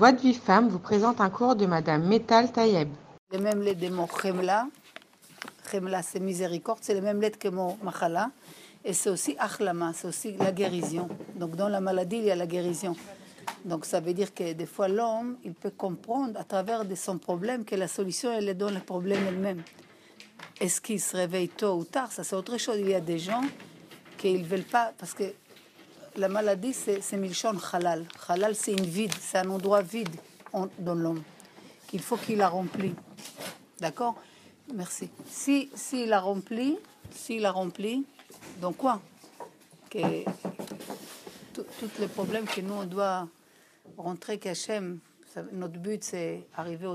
Voix de vie femme vous présente un cours de Madame Metal Tayeb. Les mêmes lettres de mon chemla. Chemla, c'est miséricorde, c'est les mêmes lettres que mon machala. Et c'est aussi achlama, c'est aussi la guérison. Donc dans la maladie, il y a la guérison. Donc ça veut dire que des fois l'homme, il peut comprendre à travers de son problème que la solution, elle est dans le problème elle-même. Est-ce qu'il se réveille tôt ou tard? Ça c'est autre chose. Il y a des gens qui ne veulent pas, parce que la maladie, c'est Milchon Halal. Halal, c'est une vide, c'est un endroit vide dans l'homme qu'il faut qu'il la rempli. D'accord? Merci. Si s'il a rempli, s'il a rempli, donc quoi? Que tous les problèmes que nous on doit rentrer qu'Hachem, notre but c'est arriver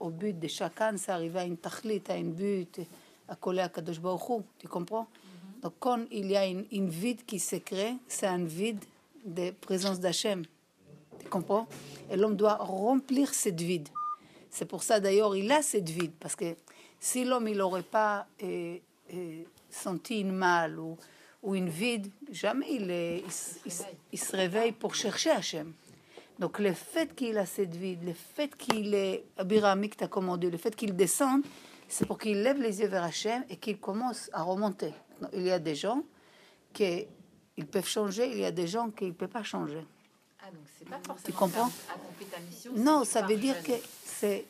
au, but de chacun, c'est arriver à une tachlit, à une but, à coller à Kadosh Baruch tu comprends? Donc quand il y a une, vide qui se crée, c'est un vide de présence d'Hachem. Tu comprends? Et l'homme doit remplir cette vide. C'est pour ça d'ailleurs il a cette vide, parce que si l'homme il n'aurait pas euh, euh, senti une mal ou, ou une vide, jamais il, est, il, se réveille pour chercher Hachem. Donc le fait qu'il a cette vide, le fait qu'il est abiramique, t'as commandé, le fait qu'il descende, c'est pour qu'il lève les yeux vers Hachem et qu'il commence à remonter. Il y a des gens qui ils peuvent changer, il y a des gens qui ne peuvent pas changer. Ah, donc c'est pas forcément tu comprends ta mission, Non, ça veut dire que c'est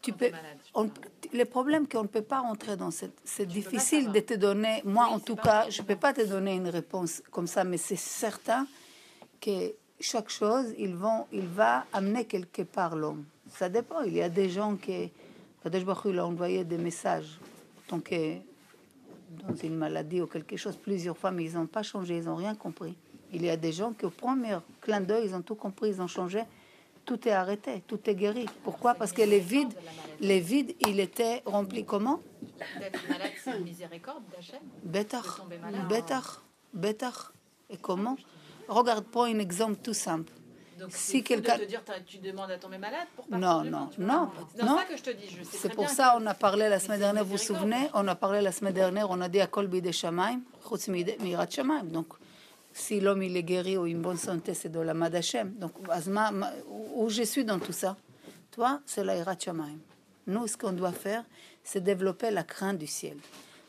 tu peux, on, les problèmes qu'on ne peut pas rentrer dans cette, c'est difficile de te donner. Moi, en tout cas, je ne peux pas te donner une réponse comme ça, mais c'est certain que chaque chose, ils vont, il va amener quelque part l'homme. Ça dépend. Il y a des gens qui, Kadesh il a envoyé des messages, tant que dans une maladie ou quelque chose plusieurs fois, mais ils n'ont pas changé, ils n'ont rien compris. Il y a des gens qui, au premier clin d'œil, ils ont tout compris, ils ont changé. Tout est arrêté, tout est guéri. Pourquoi? Parce que les vides, les vides, il était rempli comment? D'être malade, c'est une miséricorde d'Hachem. Et comment? Regarde, prends un exemple tout simple. Donc, si quelqu'un te dire tu demandes à tomber malade pour non non non non. c'est que je te dis c'est pour ça on a parlé la semaine dernière vous vous souvenez on a parlé la semaine dernière on a dit à Kolbi de Shamaim mirat Shamaim. Donc si l'homme il est guéri ou une bonne santé c'est de la Madachem donc Azma, où je suis dans tout ça? Toi c'est la Shamaim. Nous ce qu'on doit faire c'est développer la crainte du ciel.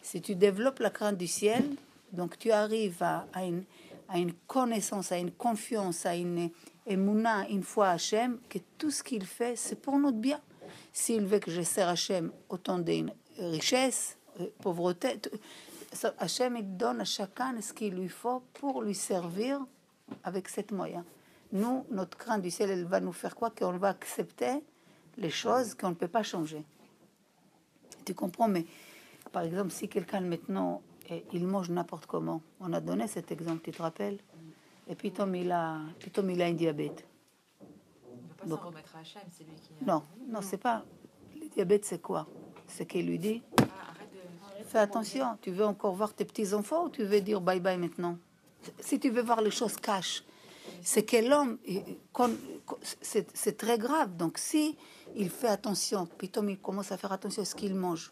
Si tu développes la crainte du ciel donc tu arrives à, à une à une connaissance, à une confiance, à une émouna, une foi à Hachem, que tout ce qu'il fait, c'est pour notre bien. S'il veut que je sers Hachem autant de richesse, euh, pauvreté, Hachem, il donne à chacun ce qu'il lui faut pour lui servir avec cette moyen. Nous, notre crainte du ciel, elle va nous faire quoi Qu'on va accepter les choses qu'on ne peut pas changer. Tu comprends Mais par exemple, si quelqu'un maintenant et il mange n'importe comment. On a donné cet exemple, tu te rappelles? Et puis Tom, il a, puis Tom, il a un diabète. On ne peut pas remettre à Hachem, c'est lui qui. A... Non, non, c'est pas. Le diabète, c'est quoi? C'est qu'il lui dit ah, de... Fais attention, tu veux encore voir tes petits-enfants ou tu veux dire bye bye maintenant? Si tu veux voir les choses caches, c'est que l'homme, c'est très grave. Donc si il fait attention, puis Tom, il commence à faire attention à ce qu'il mange,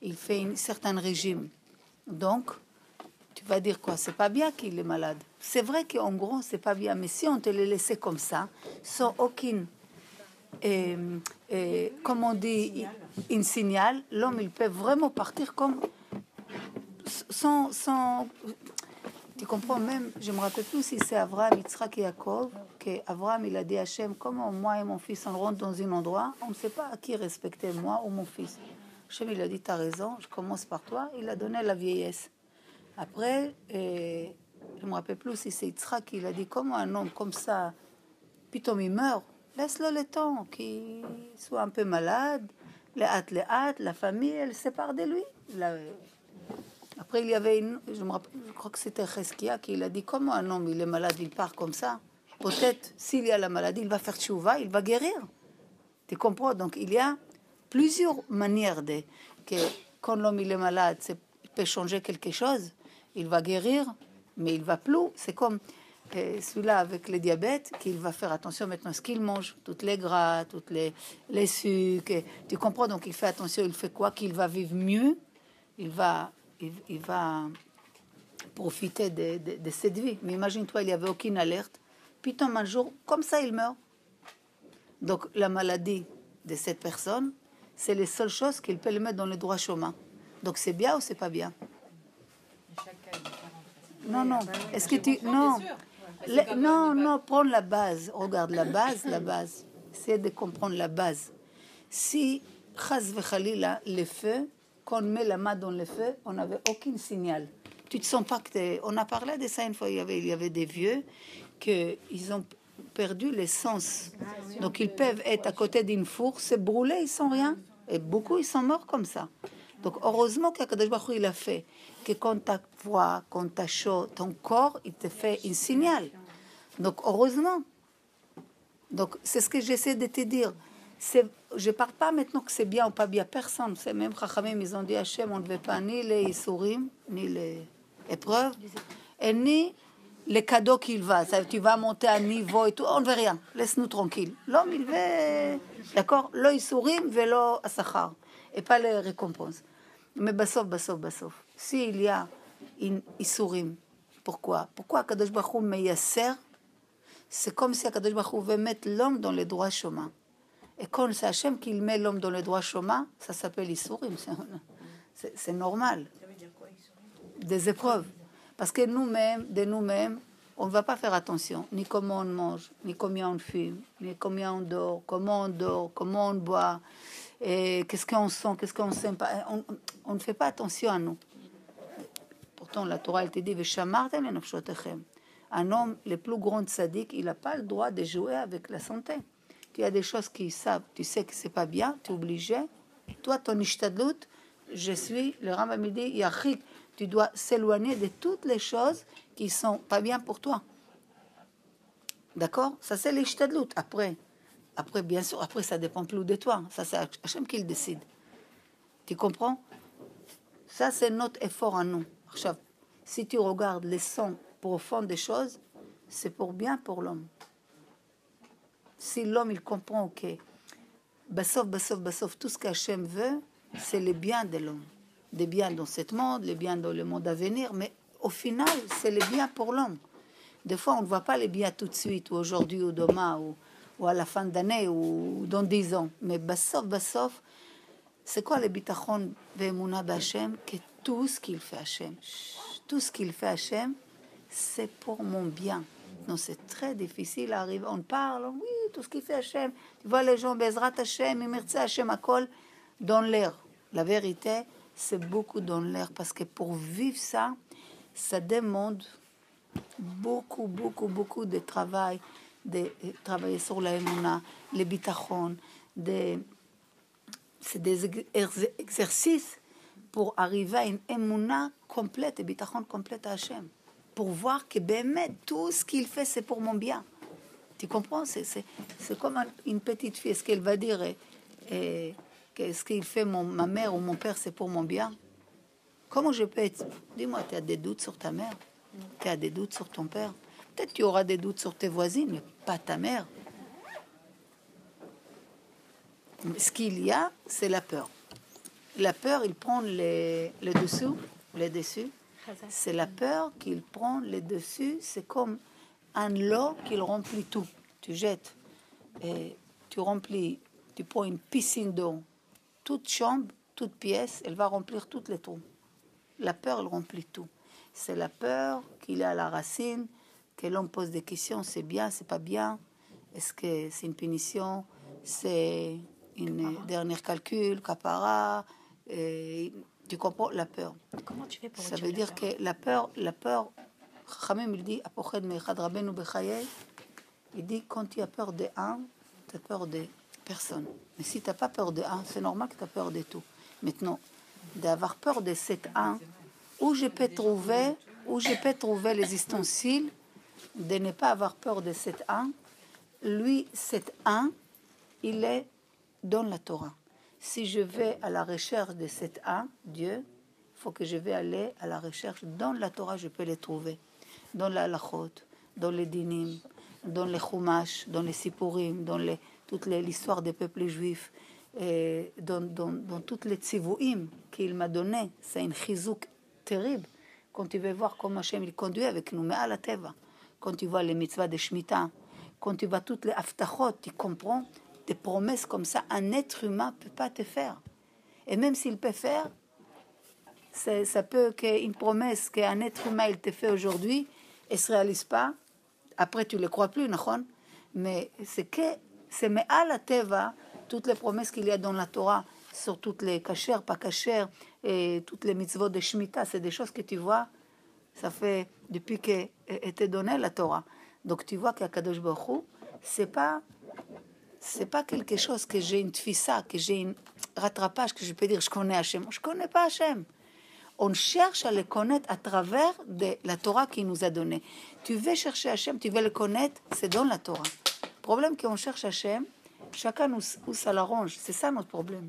il fait un certain régime donc, tu vas dire quoi? C'est pas bien qu'il est malade. C'est vrai qu'en gros, c'est pas bien, mais si on te le laissait comme ça, sans aucune, et, et, comme on dit, une signal, l'homme, il peut vraiment partir comme sans, sans tu comprends? Même, je me rappelle plus si c'est Abraham, Yitzhak et Yaakov, qu'Abraham, il a dit à Hachem, comment moi et mon fils, on rentre dans un endroit, on ne sait pas à qui respecter, moi ou mon fils. Hachem, il a dit, t'as raison, je commence par toi. Il a donné la vieillesse. Après, je me rappelle plus si c'est Yitzhak il a dit, comment un homme comme ça, plutôt il meurt, laisse-le le temps qu'il soit un peu malade, les hâtes, les hâtes, la famille, elle sépare de lui. Après, il y avait une, je, me rappelle, je crois que c'était Cheskia qui a dit, comment un homme, il est malade, il part comme ça? Peut-être, s'il y a la maladie, il va faire tchouva, il va guérir. Tu comprends? Donc, il y a plusieurs manières de que quand l'homme il est malade, il peut changer quelque chose, il va guérir, mais il va plus. C'est comme euh, celui-là avec le diabète, qu'il va faire attention maintenant à ce qu'il mange, toutes les gras, toutes les, les sucres. Tu comprends Donc il fait attention, il fait quoi? Qu'il va vivre mieux, il va, il, va profiter de, de, cette vie. Mais imagine-toi, il n'y avait aucune alerte. Puis un jour, comme ça, il meurt. Donc la maladie de cette personne, c'est les seules choses qu'il peut le mettre dans le droit chemin. Donc c'est bien ou c'est pas bien? Non, non. Est-ce que tu... Non. Non, non, prends la base. Regarde la base, la base. C'est de comprendre la base. Si, chas vechalila, le feu, quand on met la main dans le feu, on n'avait aucun signal. Tu te sens pas que On a parlé de ça une fois, il y avait, il y avait des vieux qu'ils ont perdu l'essence. Donc ils peuvent être à côté d'une four, se brûler, ils sont rien. Et beaucoup, ils sont morts comme ça. Donc heureusement qu'Akadosh Baruch il a fait que quand ta voix, quand ta chaud, ton corps, il te fait un signal. Donc heureusement. Donc c'est ce que j'essaie de te dire. Je ne parle pas maintenant que c'est bien ou pas bien. Personne. C'est même Chachamim, ils ont dit Hachem, on ne veut pas ni les Issourim, ni les épreuves, et ni les cadeaux qu'il va. Ça, tu vas monter à niveau et tout, on ne veut rien. Laisse-nous tranquille. L'homme, il veut, d'accord Lo Issourim, velo Asachar. Et pas les récompenses. Mais basof, basof, basof. S'il y a une Issourim, pourquoi Pourquoi Kadosh Baruch Hu C'est comme si Kadosh Baruch Hu veut mettre l'homme dans les droits chemins. Et quand c'est Hachem qui met l'homme dans le droit chemin, ça s'appelle Issourim. C'est normal. Des épreuves. Parce que nous-mêmes, de nous-mêmes, on ne va pas faire attention, ni comment on mange, ni combien on fume, ni combien on dort, comment on dort, comment on boit, et qu'est-ce qu'on sent, qu'est-ce qu'on sent pas. On, ne fait pas attention à nous. Pourtant, la Torah, elle te dit, un homme, le plus grand sadique, il n'a pas le droit de jouer avec la santé. Il y a des choses qui savent, tu sais que c'est pas bien, tu es obligé. Toi, ton ishtadlut, je suis, le Rambam dit, tu dois s'éloigner de toutes les choses qui sont pas bien pour toi. D'accord? Ça, c'est l'ishtadlut. Après, après, bien sûr, après, ça dépend plus de toi. Ça, c'est Hachem qui le décide. Tu comprends? Ça, c'est notre effort à nous. Si tu regardes les sons profonds des choses, c'est pour bien pour l'homme si l'homme il comprend que Bassof, Bassof, Bassof, tout ce qu'Hachem veut, c'est le bien de l'homme. Le bien dans ce monde, le bien dans le monde à venir, mais au final, c'est le bien pour l'homme. Des fois, on ne voit pas le bien tout de suite, ou aujourd'hui, ou demain, ou, à la fin d'année, ou dans dix ans. Mais Bassof, Bassof, c'est quoi le bitachon ve'emuna b'Hachem Que tout ce qu'il fait Hachem, tout ce qu'il fait Hachem, c'est pour mon bien. Non, c'est très difficile à arriver. On parle, oui, tout ce qu'il fait Hachem. Tu vois les gens, Bezrat Hachem, Imirtze Hachem, Akol, dans l'air. La vérité, c'est beaucoup dans l'air parce que pour vivre ça, ça demande beaucoup, beaucoup, beaucoup de travail, de, travailler sur la émona, les bitachon, de, c'est des exercices pour arriver à une émona complète, et bitachon complète à Hachem pour voir que ben, tout ce qu'il fait, c'est pour mon bien. Tu comprends? C'est comme une petite fille. Est-ce qu'elle va dire eh, eh, ce qu'il fait mon, ma mère ou mon père, c'est pour mon bien Comment je peux être Dis-moi, tu as des doutes sur ta mère Tu as des doutes sur ton père Peut-être tu auras des doutes sur tes voisines, mais pas ta mère. Ce qu'il y a, c'est la peur. La peur, il prend les, le dessous, les dessus, c'est la peur qu'il prend le dessus. C'est comme un lot qu'il remplit tout. Tu jettes et tu remplis, tu prends une piscine d'eau. Toute chambre, toute pièce, elle va remplir toutes les trous. La peur, elle remplit tout. C'est la peur qu'il a à la racine, que l'homme pose des questions, c'est bien, c'est pas bien. Est-ce que c'est une punition C'est une dernière calcul, capara tu comprends la peur. Comment tu fais pour Ça veut dire que la peur, la peur, Khamem il dit, il dit quand tu as peur de un, tu as peur de personne. Mais si tu n'as pas peur de un, c'est normal que tu as peur de tout. Maintenant, d'avoir peur de cet un, où je peux trouver, où je peux trouver les ustensiles de ne pas avoir peur de cet un, lui, cet un, il est dans la Torah si je vais à la recherche de cet un, Dieu, il faut que je vais aller à la recherche. Dans la Torah, je peux les trouver. Dans la Lachot, dans les Dinim, dans les Chumash, dans les Sipurim, dans les, toute l'histoire des peuples juifs, et dans, dans, dans toutes les Tzivouim qu'il m'a donné. C'est un chizouk terrible. Quand tu veux voir comment Hachem il conduit avec nous, mais à la Teva, quand tu vois les mitzvahs de Shemitah, quand tu vois toutes les aftachot, tu comprends des promesses comme ça, un être humain peut pas te faire. Et même s'il peut faire, ça peut qu'une promesse qu'un être humain il te fait aujourd'hui, elle se réalise pas. Après, tu ne le crois plus, Mais c'est que c'est la teva toutes les promesses qu'il y a dans la Torah sur toutes les cachères, pas cachères, et toutes les mitzvot de Shemitah, c'est des choses que tu vois, ça fait depuis qu'était donnée la Torah. Donc tu vois qu'Akadosh Baruch c'est pas c'est pas quelque chose que j'ai une tfissa, que j'ai un rattrapage, que je peux dire je connais Hachem. Je connais pas Hachem. On cherche à le connaître à travers de la Torah qu'il nous a donnée. Tu veux chercher Hachem, tu veux le connaître, c'est dans la Torah. Problème qu'on cherche Hachem, chacun où ça l'arrange. C'est ça notre problème.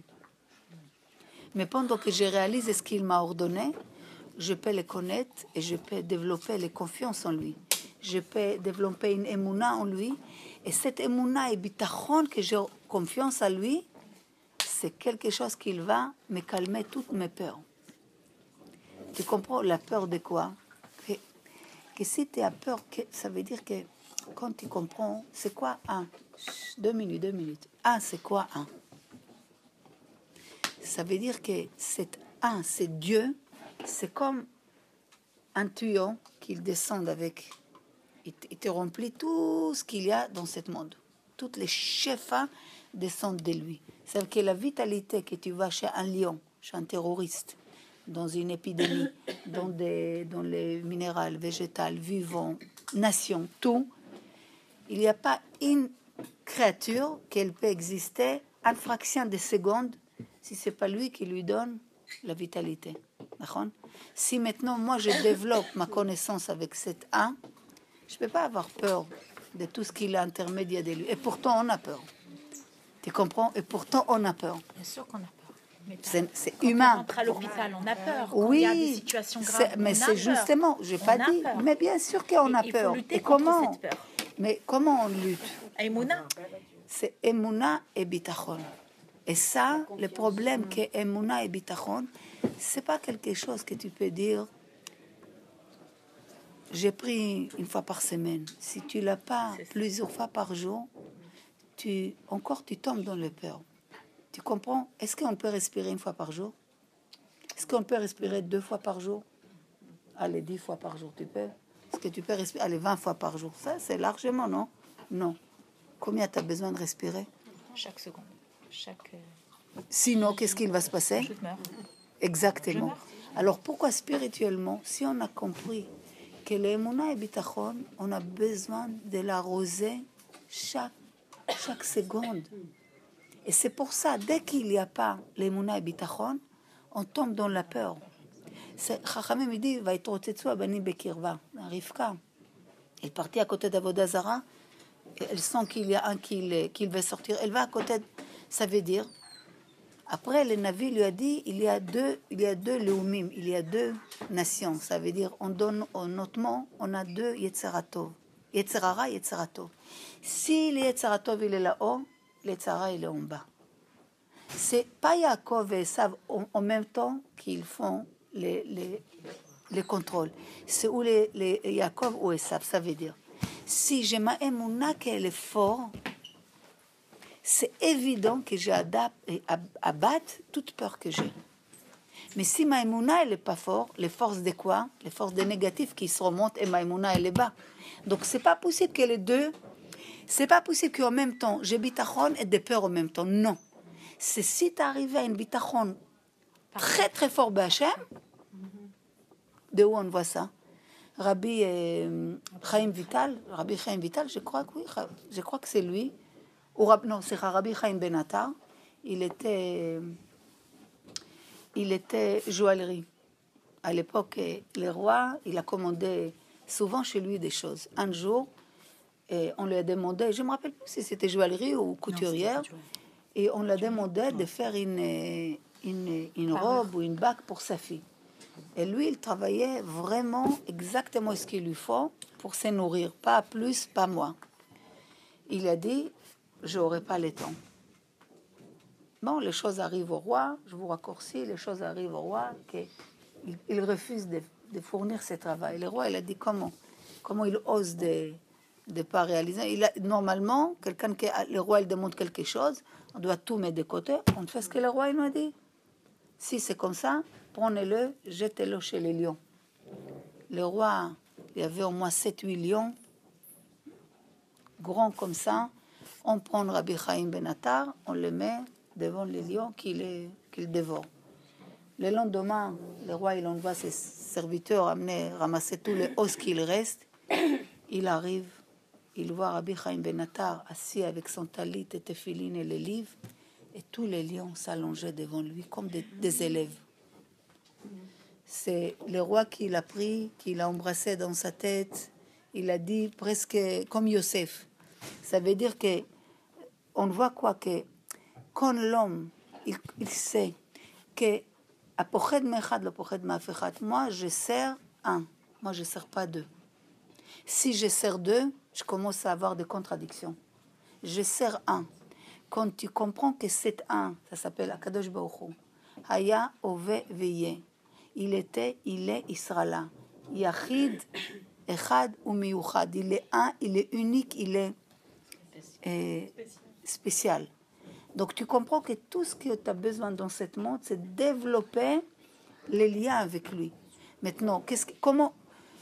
Mais pendant que je réalise ce qu'il m'a ordonné, je peux le connaître et je peux développer la confiance en lui. Je peux développer une émouna en lui. Et cette émouna et bitachon que j'ai confiance en lui, c'est quelque chose qui va me calmer toutes mes peurs. Tu comprends la peur de quoi? Que, que si tu as peur, que, ça veut dire que quand tu comprends, c'est quoi un? Deux minutes, deux minutes. Un, c'est quoi un? Ça veut dire que cet un, c'est Dieu, c'est comme un tuyau qu'il descend avec. Il, te remplit tout ce qu'il y a dans ce monde. Toutes les chefs descendent de lui. C'est-à-dire que la vitalité que tu vas chez un lion, chez un terroriste, dans une épidémie, dans, des, dans les minérales, végétales, vivants, nations, tout, il n'y a pas une créature qu'elle peut exister en fraction de seconde si c'est pas lui qui lui donne la vitalité. Si maintenant moi je développe ma connaissance avec cet un, je ne peux pas avoir peur de tout ce qu'il a intermédiaire de lui. Et pourtant on a peur. Tu comprends? Et pourtant on a peur. Bien sûr qu'on a peur. C'est humain. On rentre à l'hôpital, on a peur. Quand oui, il y a des situations graves, mais c'est justement, je n'ai pas dit, mais bien sûr qu'on a peur. Et comment Mais comment on lutte Emouna. C'est Emouna et Bitachon. Et ça, le problème que Emouna et Bitachon, c'est pas quelque chose que tu peux dire. J'ai pris une fois par semaine. Si tu l'as pas plusieurs fois par jour, tu encore tu tombes dans le peur. Tu comprends? Est-ce qu'on peut respirer une fois par jour? Est-ce qu'on peut respirer deux fois par jour? Allez, dix fois par jour, tu peux Est-ce que tu peux respirer Allez, vingt fois par jour. Ça, c'est largement, non? Non. Combien tu as besoin de respirer? Chaque seconde. Chaque... Euh, Sinon, qu'est-ce qu'il va se passer? Exactement. Alors pourquoi spirituellement, si on a compris que l'émouna et bitachon, on a besoin de l'arroser chaque, chaque seconde? Et c'est pour ça, dès qu'il n'y a pas l'émouna et bitachon, on tombe dans la peur. Dit, va être bani bekirva, Rivka. Elle partit à côté d'Avodazara, elle sent qu'il y a un qui, qui va sortir. Elle va à côté ça veut dire, après le Navi lui a dit, il y a deux, il y a deux Leumim, il y a deux nations. Ça veut dire, on donne mot, on a deux Yetzeratov. Yetzerara, Yetzeratov. Si le Yetzeratov il est là-haut, le il est en bas. C'est pas Yaakov et Esav en, même temps qu'ils font les, les, les contrôles. C'est où les, les Yaakov ou Esav, ça veut dire. Si j'ai ma émouna qu'elle est forte, c'est évident que j'abatte toute peur que j'ai. Mais si Maïmouna, elle n'est pas forte, les forces de quoi? Les forces des négatifs qui se remontent et Maïmouna, elle est bas. Donc, c'est pas possible que les deux. C'est pas possible qu'en même temps, j'ai bitachon et des peurs en même temps. Non. C'est si tu arrives à une bitachon très très fort Bachem, de où on voit ça? Rabbi euh, Chaim Vital, Rabbi Chaim Vital, je crois que oui, je crois que c'est lui non, c'est Rabbi Chaim Benatar. Il était, il était joaillerie. À l'époque, le roi, il a commandé souvent chez lui des choses. Un jour, et on lui a demandé, je me rappelle plus si c'était joaillerie ou couturière, et on lui a demandé de faire une, une, une robe ou une bague pour sa fille. Et lui, il travaillait vraiment exactement ce qu'il lui faut pour se nourrir, pas plus, pas moins. Il a dit, j'aurai pas le temps. Bon, les choses arrivent au roi, je vous raccourcis, les choses arrivent au roi, qu'il il refuse de, fournir ce travail. Le roi, il a dit comment? Comment il ose de, de pas réaliser? Normalement, quelqu'un qui le roi il demande quelque chose, on doit tout mettre de côté. On fait ce que le roi il nous a dit. Si c'est comme ça, prenez-le, jetez-le chez les lions. Le roi, il y avait au moins 7-8 lions, grands comme ça. On prend Rabbi Chaim Benatar, on le met devant les lions qu'il qu dévore. Le lendemain, le roi, il envoie ses serviteurs amener, ramasser tous les os qu'il reste. Il arrive, il voit Rabbi Chaim Benatar assis avec son talit et et les livres, et tous les lions s'allongeaient devant lui comme des élèves. C'est le roi qui l'a pris, qui l'a embrassé dans sa tête. Il a dit presque comme Yosef. Ça veut dire que on voit quoi que quand l'homme il, il, sait que moi je sers un, moi je sers pas deux. Si je sers deux, je commence à avoir des contradictions. Je sers un. Quand tu comprends que c'est un, ça s'appelle Akadosh Baruch Haya Ove Veye. Il était, il est, il sera là. Il est un, il est unique, il est euh, spécial. Donc tu comprends que tout ce que tu as besoin dans ce monde, c'est développer les liens avec lui. Maintenant, qu'est-ce que, comment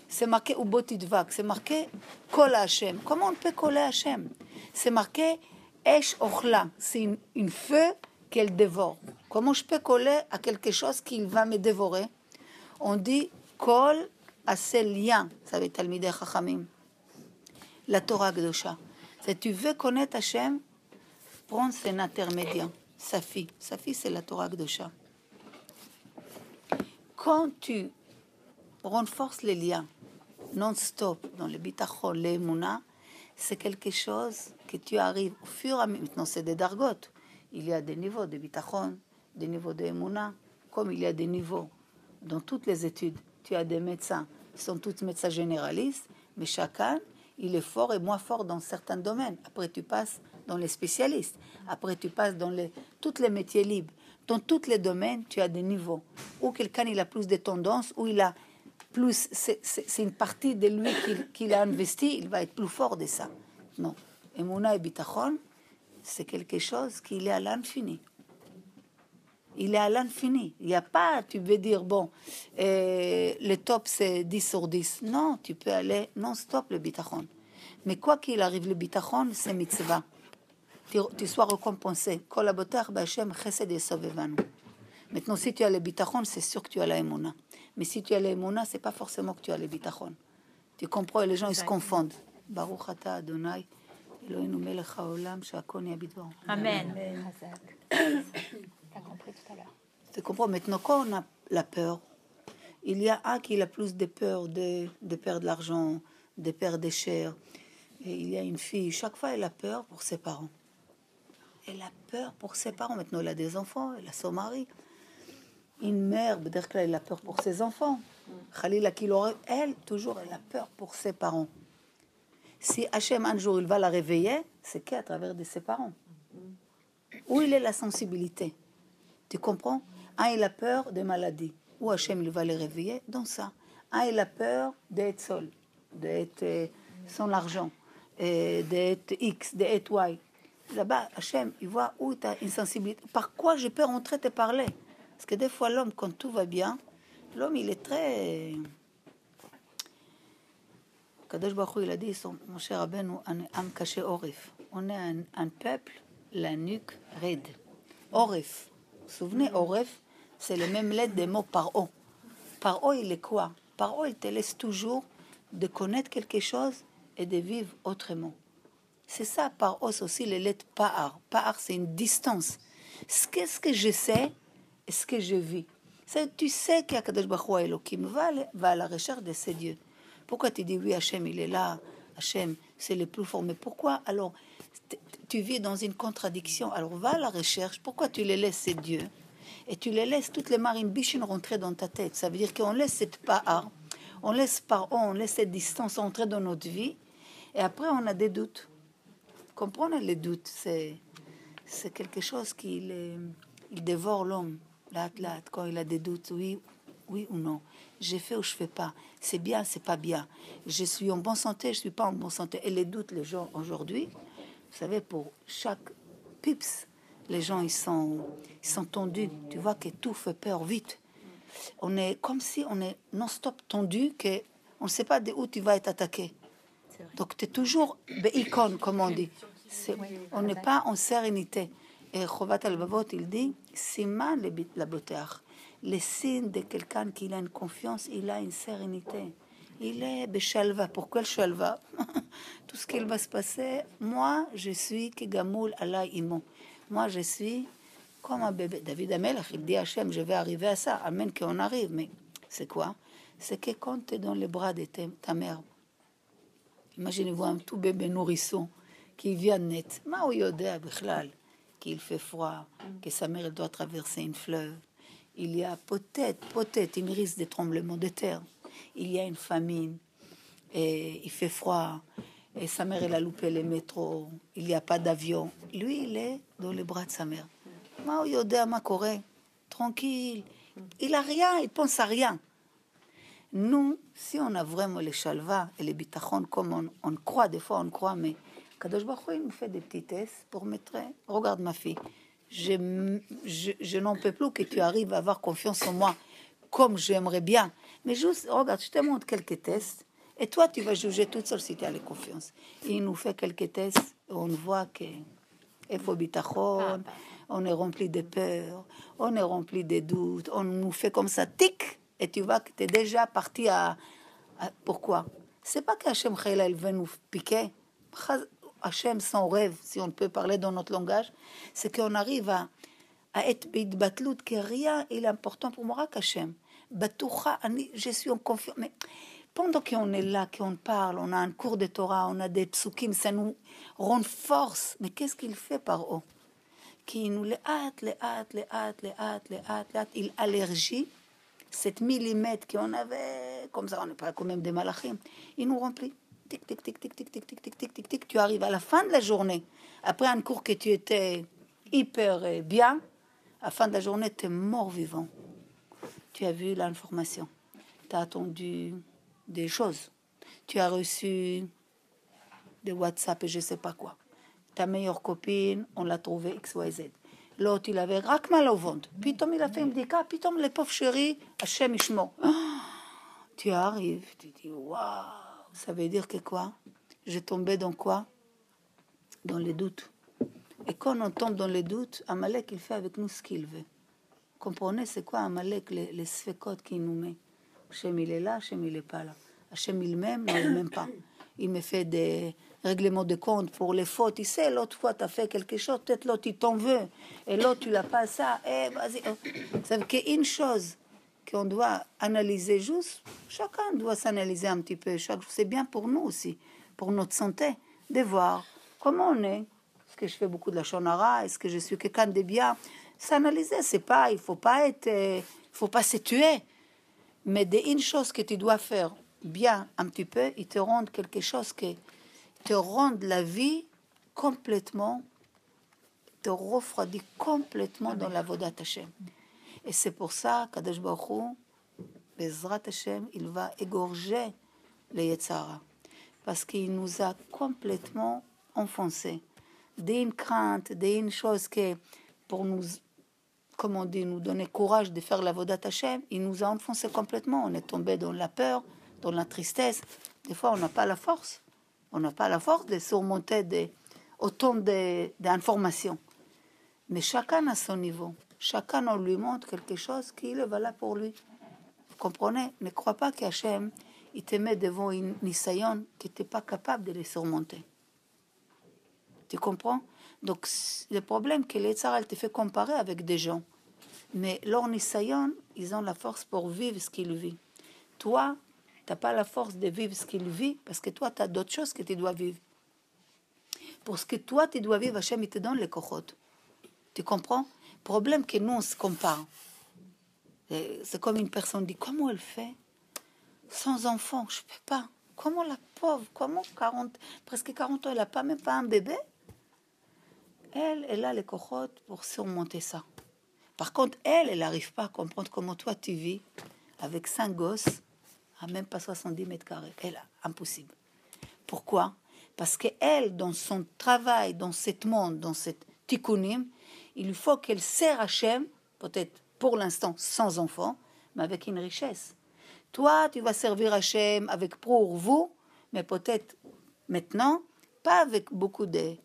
c'est marqué Ubotidvak, c'est marqué Kol Hashem. Comment on peut coller Hashem? C'est marqué Esh Ochla, c'est une, une feu qu'elle dévore. Comment je peux coller à quelque chose qui va me dévorer? On dit Kol liens, ça veut dire Talmideh Chachamim. La Torah Gdosha. Si tu veux connaître Hashem, prends un intermédiaire. Safi. Safi, c'est la Torah Gdosha. Quand tu renforces les liens non-stop dans le bitachon, les muna, c'est quelque chose que tu arrives au fur et à mesure. Maintenant, c'est des dargotes. Il y a des niveaux de bitachon, des niveaux de emuna, comme il y a des niveaux dans toutes les études. Tu as des médecins, ils sont tous médecins généralistes, mais chacun, il est fort et moins fort dans certains domaines. Après, tu passes dans les spécialistes. Après, tu passes dans les, tous les métiers libres. Dans tous les domaines, tu as des niveaux. Ou quelqu'un, il a plus de tendances, ou il a plus, c'est une partie de lui qu'il qu a investi, il va être plus fort de ça. Non. Emouna et Bitachon, c'est quelque chose qui est à l'infini. Il est à l'infini. Il n'y a pas, tu veux dire, bon, euh, le top c'est 10 sur 10. Non, tu peux aller non-stop le bitachon. Mais quoi qu'il arrive, le bitachon, c'est mitzvah. Tu, tu sois récompensé. Et Maintenant, si tu as le bitachon, c'est sûr que tu as la emuna. Mais si tu as la emuna, c'est pas forcément que tu as le bitachon. Tu comprends? Les gens, ils se confondent. Baruch ata Adonai, yabit Amen. Compris tout à l'heure. Tu comprends Maintenant, quand on a la peur, il y a un qui a plus de peur de, de perdre l'argent, de perdre des chairs. Et il y a une fille, chaque fois, elle a peur pour ses parents. Elle a peur pour ses parents. Maintenant, elle a des enfants, elle a son mari. Une mère, qu'elle a peur pour ses enfants. Khalila elle, toujours, elle a peur pour ses parents. Si Hachem, un jour, il va la réveiller, c'est qu'à travers de ses parents. Où il est la sensibilité? Tu comprends? Un, il a peur des maladies. Où Hachem, il va les réveiller Dans ça. Un, il a peur d'être seul, d'être euh, sans l'argent, euh, d'être X, d'être Y. Là-bas, Hachem, il voit où tu as une sensibilité. Par quoi je peux rentrer te parler? Parce que des fois, l'homme, quand tout va bien, l'homme, il est très. Kadosh Baruch il a dit, son, mon cher Aben. On est un, un, peuple, la nuque raide. Orif. Souvenez, Orif, c'est le même lettre des mots paro. Paro, il est quoi? Paro, il te laisse toujours de connaître quelque chose et de vivre autrement. C'est ça, par os aussi, les lettres par. Par, c'est une distance. Qu'est-ce que je sais et ce que je vis Tu sais qu'Akadosh Baruch Elohim va, va à la recherche de ces dieux. Pourquoi tu dis oui, Hachem, il est là, Hachem, c'est le plus fort. Mais pourquoi? Alors tu vis dans une contradiction Alors va à la recherche. Pourquoi tu les laisses, ces dieux? Et tu les laisses toutes les marines bichines rentrer dans ta tête. Ça veut dire qu'on laisse cette part, on laisse par on laisse cette distance entrer dans notre vie. Et après, on a des doutes. Comprenez les doutes, c'est, c'est quelque chose qui dévore l'homme. Là, quand il a des doutes, oui, oui ou non. J'ai fait ou je fais pas. C'est bien, c'est pas bien. Je suis en bonne santé, je suis pas en bonne santé. Et les doutes, les gens aujourd'hui, vous savez, pour chaque pips, les gens ils sont, ils sont tendus. Tu vois que tout fait peur vite. On est comme si on est non-stop tendu, que on ne sait pas de où tu vas être attaqué. Donc tu es toujours icône, comme on dit. on n'est pas en sérénité. Et Chovat al il dit, c'est mal la beauté les signes de quelqu'un qui a une confiance, il a une sérénité. Il est Beshalva. Pourquoi le Shalva Tout ce qui va se passer, moi, je suis que Gamoul Allah Imo. Moi, je suis comme un bébé. David Amel, il dit Hachem, je vais arriver à ça. Amen, qu'on arrive. Mais c'est quoi? C'est que quand tu es dans les bras de ta mère, imaginez-vous un tout bébé nourrisson qui vient net. Qu'il fait froid, que sa mère doit traverser une fleuve, il y a peut-être, peut-être une risque de tremblement de terre. Il y a une famine, et il fait froid, et sa mère, elle a loupé les métros, il n'y a pas d'avion. Lui, il est dans les bras de sa mère. Tranquille. Il a rien, il pense à rien. Nous, si on a vraiment les chalva et les bitachon, comme on, on, croit, des fois on croit, mais Kadosh Baruch il nous fait des petits tests pour mettre, regarde ma fille, je, je, n'en peux plus que tu arrives à avoir confiance en moi comme j'aimerais bien. Mais juste, regarde, je te montre quelques tests. Et toi, tu vas juger toute seule si tu as la confiance. il nous fait quelques tests. On voit que on est rempli de peur, on est rempli de doutes, on nous fait comme ça, tic, et tu vois que tu es déjà parti à. pourquoi? C'est pas qu'Hachem elle veut nous piquer. Hachem, son rêve, si on peut parler dans notre langage, c'est qu'on arrive à, à être batlout, que rien est important pour moi. Batoucha, je suis en pendant qu'on est là, qu'on parle, on a un cours de Torah, on a des psukim, ça nous rend force. Mais qu'est-ce qu'il fait par eux Qui nous les hâte, les hâte, les hâte, les hâte, les hâte. Il allergie millimètre qu'on avait, comme ça, on n'est pas quand même des malachim. Il nous remplit tic, tic, tic, tic, tic, tic, tic, tic, tic, tic, tic, tu arrives à la fin de la journée, après un cours que tu étais hyper bien, à la fin de la journée, tu es mort vivant. Tu as vu l'information, tu as attendu des choses, tu as reçu des WhatsApp et je sais pas quoi. Ta meilleure copine, on l'a trouvée XYZ. L'autre, il avait rak mal au ventre. Puis il a fait une déca. Puis les pauvres chéris, Hachem Ishmo. Tu arrives, tu dis, waouh ça veut dire que quoi? J'ai tombé dans quoi? Dans les doutes. Et quand on tombe dans les doutes, Amalek, il fait avec nous ce qu'il veut. Comprenez, c'est quoi Amalek, les, les qu'il nous met? Hachem, il est là, Hachem, il n'est pas là. Hachem, il m'aime, il m'aime pas. Il me fait des règlements de compte pour les fautes. Il sait, l'autre fois, tu as fait quelque chose, peut-être l'autre, il t'en veut. Et l'autre, tu l'as pas ça. Eh, vas-y. Ça veut dire qu'une chose, qu'on doit analyser juste. Chacun doit s'analyser un petit peu. C'est bien pour nous aussi, pour notre santé, de voir comment on est. Est-ce que je fais beaucoup de la shonara Est-ce que je suis quelqu'un de bien? S'analyser, c'est pas, il faut pas être, il faut pas se tuer. Mais une chose que tu dois faire bien un petit peu, il te rend quelque chose qui te rend la vie complètement, te refroidit complètement dans la voie Hashem. Et c'est pour ça qu'Adash Baruch Bezrat Hashem, il va égorger les Yetzara. Parce qu'il nous a complètement enfoncés. D'une crainte, d'une chose qui, pour nous, comme on dit, nous donner courage de faire la Vodat Hashem, il nous a enfoncés complètement. On est tombé dans la peur, dans la tristesse. Des fois, on n'a pas la force. On n'a pas la force de surmonter des, autant d'informations. Mais chacun a son niveau. Chacun, on lui montre quelque chose qui est valable pour lui. Vous comprenez? Ne crois pas qu'Hachem, il te met devant une Nisayon qui n'était pas capable de les surmonter. Tu comprends? Donc, le problème, que les elle te fait comparer avec des gens. Mais leur Nisayon, ils ont la force pour vivre ce qu'ils vivent. Toi, tu n'as pas la force de vivre ce qu'il vit parce que toi, tu as d'autres choses que tu dois vivre. Pour ce que toi, tu dois vivre, Hachem, il te donne les cochotes. Tu comprends? Problème que nous, on se compare. C'est comme une personne dit, comment elle fait? Sans enfant Je ne peux pas. Comment la pauvre, comment 40, presque 40 ans, elle n'a pas même pas un bébé? Elle, elle a les cochottes pour surmonter ça. Par contre, elle, elle n'arrive pas à comprendre comment toi tu vis avec cinq gosses, à même pas 70 mètres carrés. Elle, impossible. Pourquoi? Parce qu'elle, dans son travail, dans ce monde, dans cette tikkunim, il faut qu'elle sert Hachem, peut-être pour l'instant sans enfant, mais avec une richesse. Toi, tu vas servir Hachem avec pour vous, mais peut-être maintenant, pas avec beaucoup de,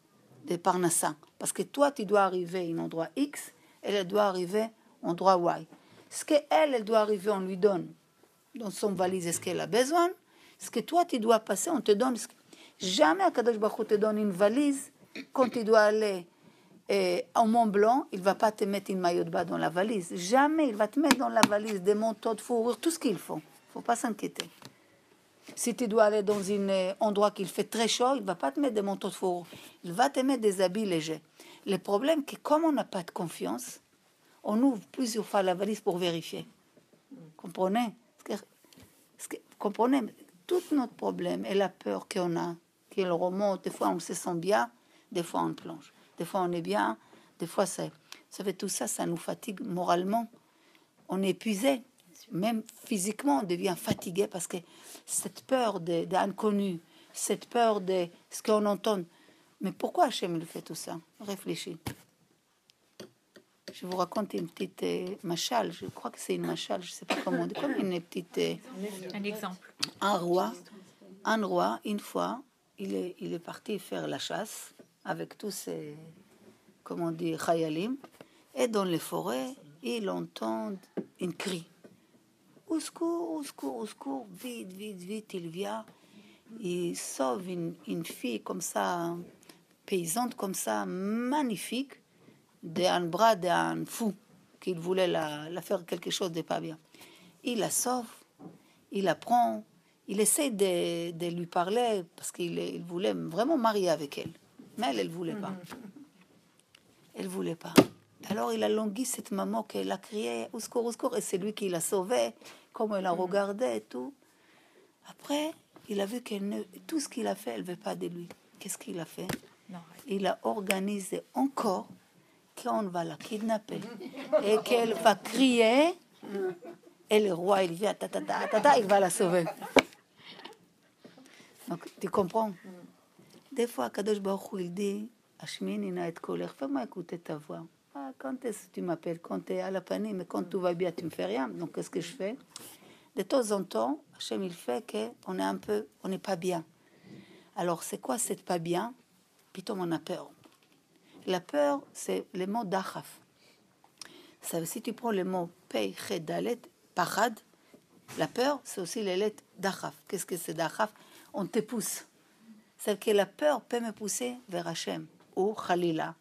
de parnassa. Parce que toi, tu dois arriver à un endroit X, elle, elle doit arriver à un endroit Y. Ce qu'elle, elle doit arriver, on lui donne dans son valise ce qu'elle a besoin? Ce que toi, tu dois passer, on te donne. Jamais Akadosh Baruch te donne une valise quand tu dois aller eh, en Mont Blanc, il va pas te mettre une maillot de bain dans la valise. Jamais il va te mettre dans la valise des manteaux de fourrure, tout ce qu'il faut. faut pas s'inquiéter. Si tu dois aller dans un eh, endroit qu'il fait très chaud, il va pas te mettre des manteaux de fourrure. Il va te mettre des habits légers. Le problème, c'est que comme on n'a pas de confiance, on ouvre plusieurs fois la valise pour vérifier. Comprenez? Comprenez? Tout notre problème est la peur qu'on a, qu'il remonte. Des fois, on se sent bien, des fois, on plonge. Des fois, on est bien, des fois, ça. Ça fait tout ça, ça nous fatigue moralement. On est épuisé. Même physiquement, on devient fatigué parce que cette peur de, l'inconnu, cette peur de ce qu'on entend. Mais pourquoi Hachem le fait tout ça? Réfléchis. Je vous raconte une petite euh, machale, je crois que c'est une machale, je ne sais pas comment on dit, comme une petite... Euh, un exemple. Un roi, un roi, une fois, il est, il est parti faire la chasse avec tous ses, comment dire, khayalim, et dans les forêts, il entend une cri. Au secours, au secours, au secours, vite, vite, vite, il vient, il sauve une, une fille comme ça, paysanne comme ça, magnifique, d'un bras d'un fou qu'il voulait la, la, faire quelque chose de pas bien. Il la sauve, il la prend, il essaie de, de lui parler parce qu'il il voulait vraiment marier avec elle. Mais elle, elle voulait pas. Elle voulait pas. Alors il a langui cette maman qu'elle a crié au secours, au secours, et c'est lui qui l'a sauvée, comme elle a regardé et tout. Après, il a vu que tout ce qu'il a fait, elle ne veut pas de lui. Qu'est-ce qu'il a fait? Il a organisé encore qu'on va la kidnapper et qu'elle va crier. Et le roi, il vient, ta, ta, ta, ta, il va la sauver. Donc, tu comprends? Des fois, Kadosh Baruch il dit, Ashmini na et fais-moi écouter ta voix. Ah, quand est-ce que tu m'appelles? Quand tu es à la panique, mais quand tout va bien, tu me fais rien. Donc, qu'est-ce que je fais? De temps en temps, Hachem, il fait qu'on est un peu, on n'est pas bien. Alors, c'est quoi cette pas bien? Plutôt, on a peur. La peur, c'est le mot dachaf. Si tu prends le mot pei, dalet, pachad, la peur, c'est aussi les lettres dachaf. Qu'est-ce que c'est dachaf? On te pousse. C'est que la peur peut me pousser vers Hachem ou Khalila.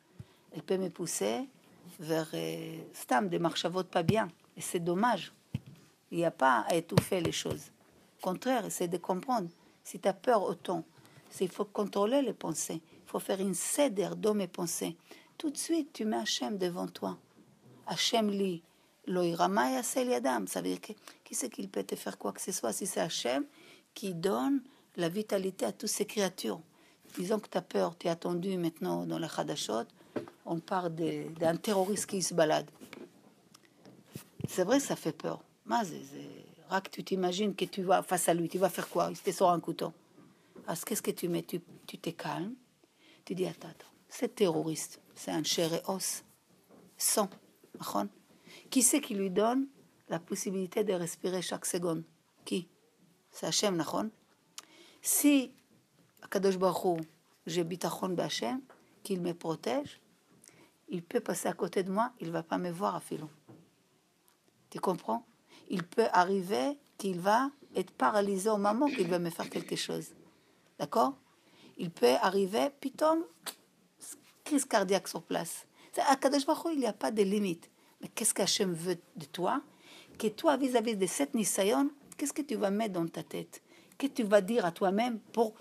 Elle peut me pousser vers euh, Stam, des marchavot pas bien. Et c'est dommage. Il n'y a pas à étouffer les choses. Au contraire, c'est de comprendre. Si tu as peur autant, il faut contrôler les pensées faut faire une céder dans mes pensées. Tout de suite, tu mets Hachem devant toi. Hachem li, loirama yadam. Ça veut dire que qui c'est qu'il peut te faire quoi que ce soit si c'est Hachem qui donne la vitalité à toutes ces créatures. Disons que tu as peur, tu es attendu maintenant dans la Hadashot, on parle d'un terroriste qui se balade. C'est vrai, ça fait peur. Mais tu t'imagines que tu vas face à lui, tu vas faire quoi? Il te sort un couteau. Alors, qu'est-ce que tu mets? Tu, te calmes, tu dis, attends, attends, c'est terroriste, c'est un chair et os, sang. Qui c'est qui lui donne la possibilité de respirer chaque seconde? Qui? C'est Hachem, nachon Si, Kadosh Baruch j'ai bitachon b'Hachem, qu'il me protège, il peut passer à côté de moi, il va pas me voir à filon. Tu comprends? Il peut arriver qu'il va être paralysé au moment qu'il va me faire quelque chose. D'accord? Il peut arriver, pitom, crise cardiaque sur place. À Kadosh il n'y a pas de limite. Mais qu'est-ce qu'Hachem veut de toi? Que toi, vis-à-vis de cette Nisayon, qu'est-ce que tu vas mettre dans ta tête? Qu'est-ce que tu vas dire à toi-même pour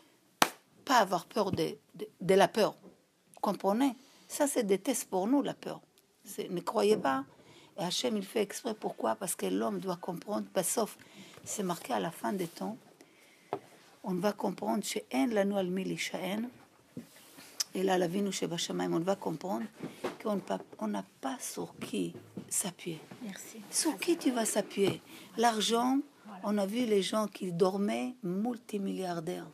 pas avoir peur de, la peur? comprenez Ça, c'est des tests pour nous, la peur. Ne croyez pas. Et Hachem, il fait exprès. Pourquoi? Parce que l'homme doit comprendre. Ben, sauf, c'est marqué à la fin des temps. On va comprendre chez et là, la vie nous chez on va comprendre qu'on n'a pas sur qui s'appuyer. Merci. Sur qui tu vas s'appuyer? L'argent, on a vu les gens qui dormaient, multimilliardaires.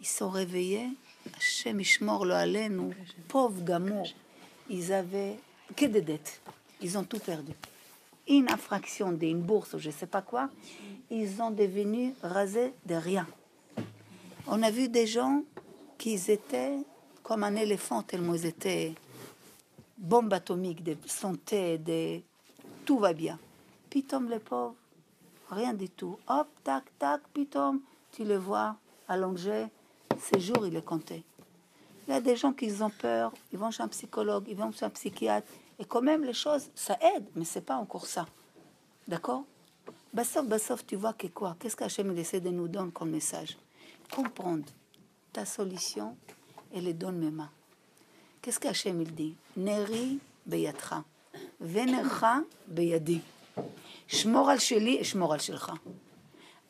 Ils sont réveillés, Hachem Ishmor lo alenu, pauvres gamours. Ils avaient que des dettes. Ils ont tout perdu. Une infraction d'une bourse ou je ne sais pas quoi, ils ont devenu rasés de rien. On a vu des gens qui étaient comme un éléphant tellement ils étaient bombes atomiques, de santé, de... tout va bien. Pitom les pauvres, rien du tout. Hop, tac, tac, pitom, tu les vois allongés, ces jours, il est compté. Il y a des gens qui ont peur, ils vont chez un psychologue, ils vont chez un psychiatre. Et quand même, les choses, ça aide, mais c'est pas encore ça. D'accord? Bassof, Bassof, tu vois que quoi? Qu'est-ce qu'Hachem essaie de nous donner comme message? Comprendre ta solution et les donne mes mains. Qu'est-ce qu'Hachem il dit? Neri beyatra, venecha beyadi. Sheli et shelcha.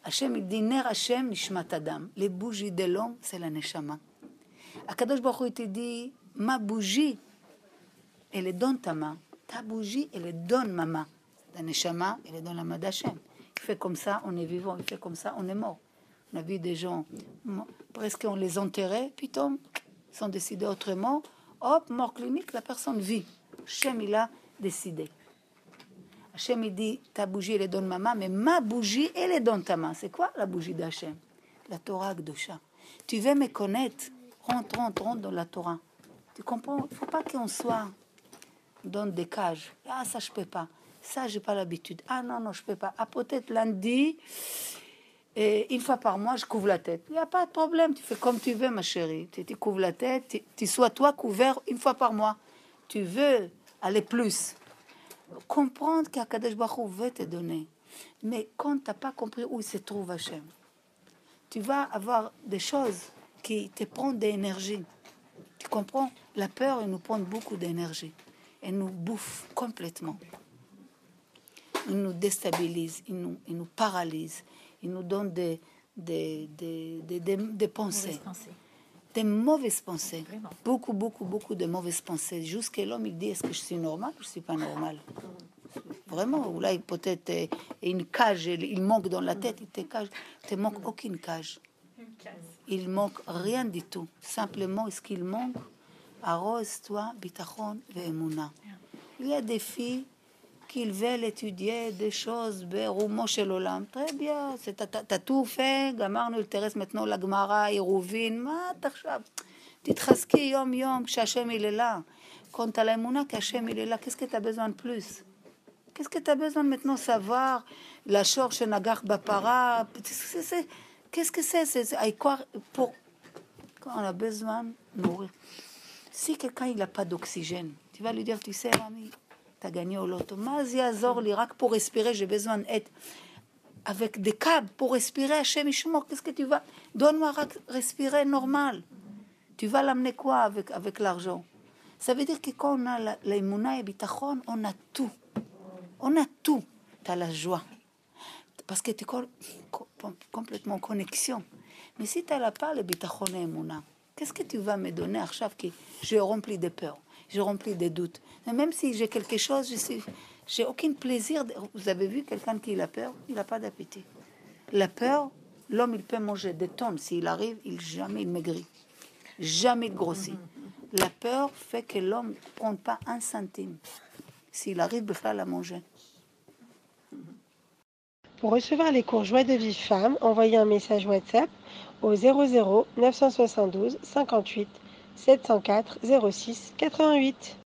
השם דינר השם נשמת אדם. לבוז'י דלום זה לנשמה. הקדוש ברוך הוא te dit, ma bougie, elle donne ta main. Ta bougie, elle donne ma main. La neshama, elle donne la main d'Hachem. Il fait comme ça, on est vivant. Il fait comme ça, on est mort. On a vu des gens, presque on les enterrait, puis ils sont décidés autrement. Hop, mort clinique, la personne vit. Hachem, il a décidé. Hachem, il dit, ta bougie, elle donne ma main, mais ma bougie, elle donne ta main. C'est quoi la bougie d'Hachem? La Torah Gdosha. Tu veux me connaître? Rentre, rentre, rentre dans la Torah. Tu comprends? Il faut pas qu'on soit dans des cages. Ah, ça, je peux pas. Ça, j'ai pas l'habitude. Ah, non, non, je peux pas. Ah, peut-être lundi, et une fois par mois, je couvre la tête. Il n'y a pas de problème. Tu fais comme tu veux, ma chérie. Tu, tu couvres la tête. Tu sois toi couvert une fois par mois. Tu veux aller plus comprendre qu'Akadosh Baruch veut te donner. Mais quand tu n'as pas compris où il se trouve Hachem, tu vas avoir des choses qui te prennent de l'énergie. Tu comprends? La peur, elle nous prend beaucoup d'énergie. Elle nous bouffe complètement. Il nous déstabilise, il nous, il nous paralyse, il nous donne des, des, des, des pensées. Des mauvaises pensées. Vraiment. Beaucoup, beaucoup, beaucoup de mauvaises pensées. Jusqu'à l'homme, il dit est-ce que je suis normal ou je ne suis pas normal? Vraiment, ou là, il peut-être euh, une cage, il manque dans la tête, il te cage. Il te manque aucune cage. Il manque rien du tout. Simplement, ce qu'il manque, arrose-toi, bitachon, ve'emuna. Il y a des filles qui veulent étudier des choses ברומו של עולם. très bien, c'est- t'as- t'as t'as tout fait, גמרנו אינטרס maintenant לגמרא, עירובין, מה אתה עכשיו? תתחזקי יום יום כשהשם היללה. quand t'as לאמונה כי השם היללה, qu'est-ce que t'as besoin de plus? Qu'est-ce que tu as besoin de maintenant savoir La shor שנגח בפרה, c'est- c'est- qu'est-ce que c'est C'est à y croire pour quand on a besoin de nourrir. Si quelqu'un il n'a pas d'oxygène, tu vas lui dire, tu sais, mamie, t'as gagné au loto. Mm. Rac pour respirer, j'ai besoin d'être avec des câbles pour respirer. Hachem Ishmor, qu'est-ce que tu vas? Donne-moi respirer normal. Tu vas l'amener quoi avec, avec l'argent? Ça veut dire que quand on a l'aïmouna et bitachon, on a tout. On a tout. Tu as la joie. Parce que tu es complètement en connexion. Mais si tu n'as pas le bitachon et l'aïmouna, qu'est-ce que tu vas me donner, Arshav, que j'ai rempli de peurs? je remplis des doutes. Et même si j'ai quelque chose, je suis, j'ai aucun plaisir. Vous avez vu quelqu'un qui a peur, il n'a pas d'appétit. La peur, l'homme, il peut manger des tonnes. S'il arrive, il jamais il maigrit, jamais il grossit. La peur fait que l'homme ne prend pas un centime. S'il arrive, il va la manger. Pour recevoir les cours Joie de vie femme, envoyez un message WhatsApp au 00 972 58 704 06 88.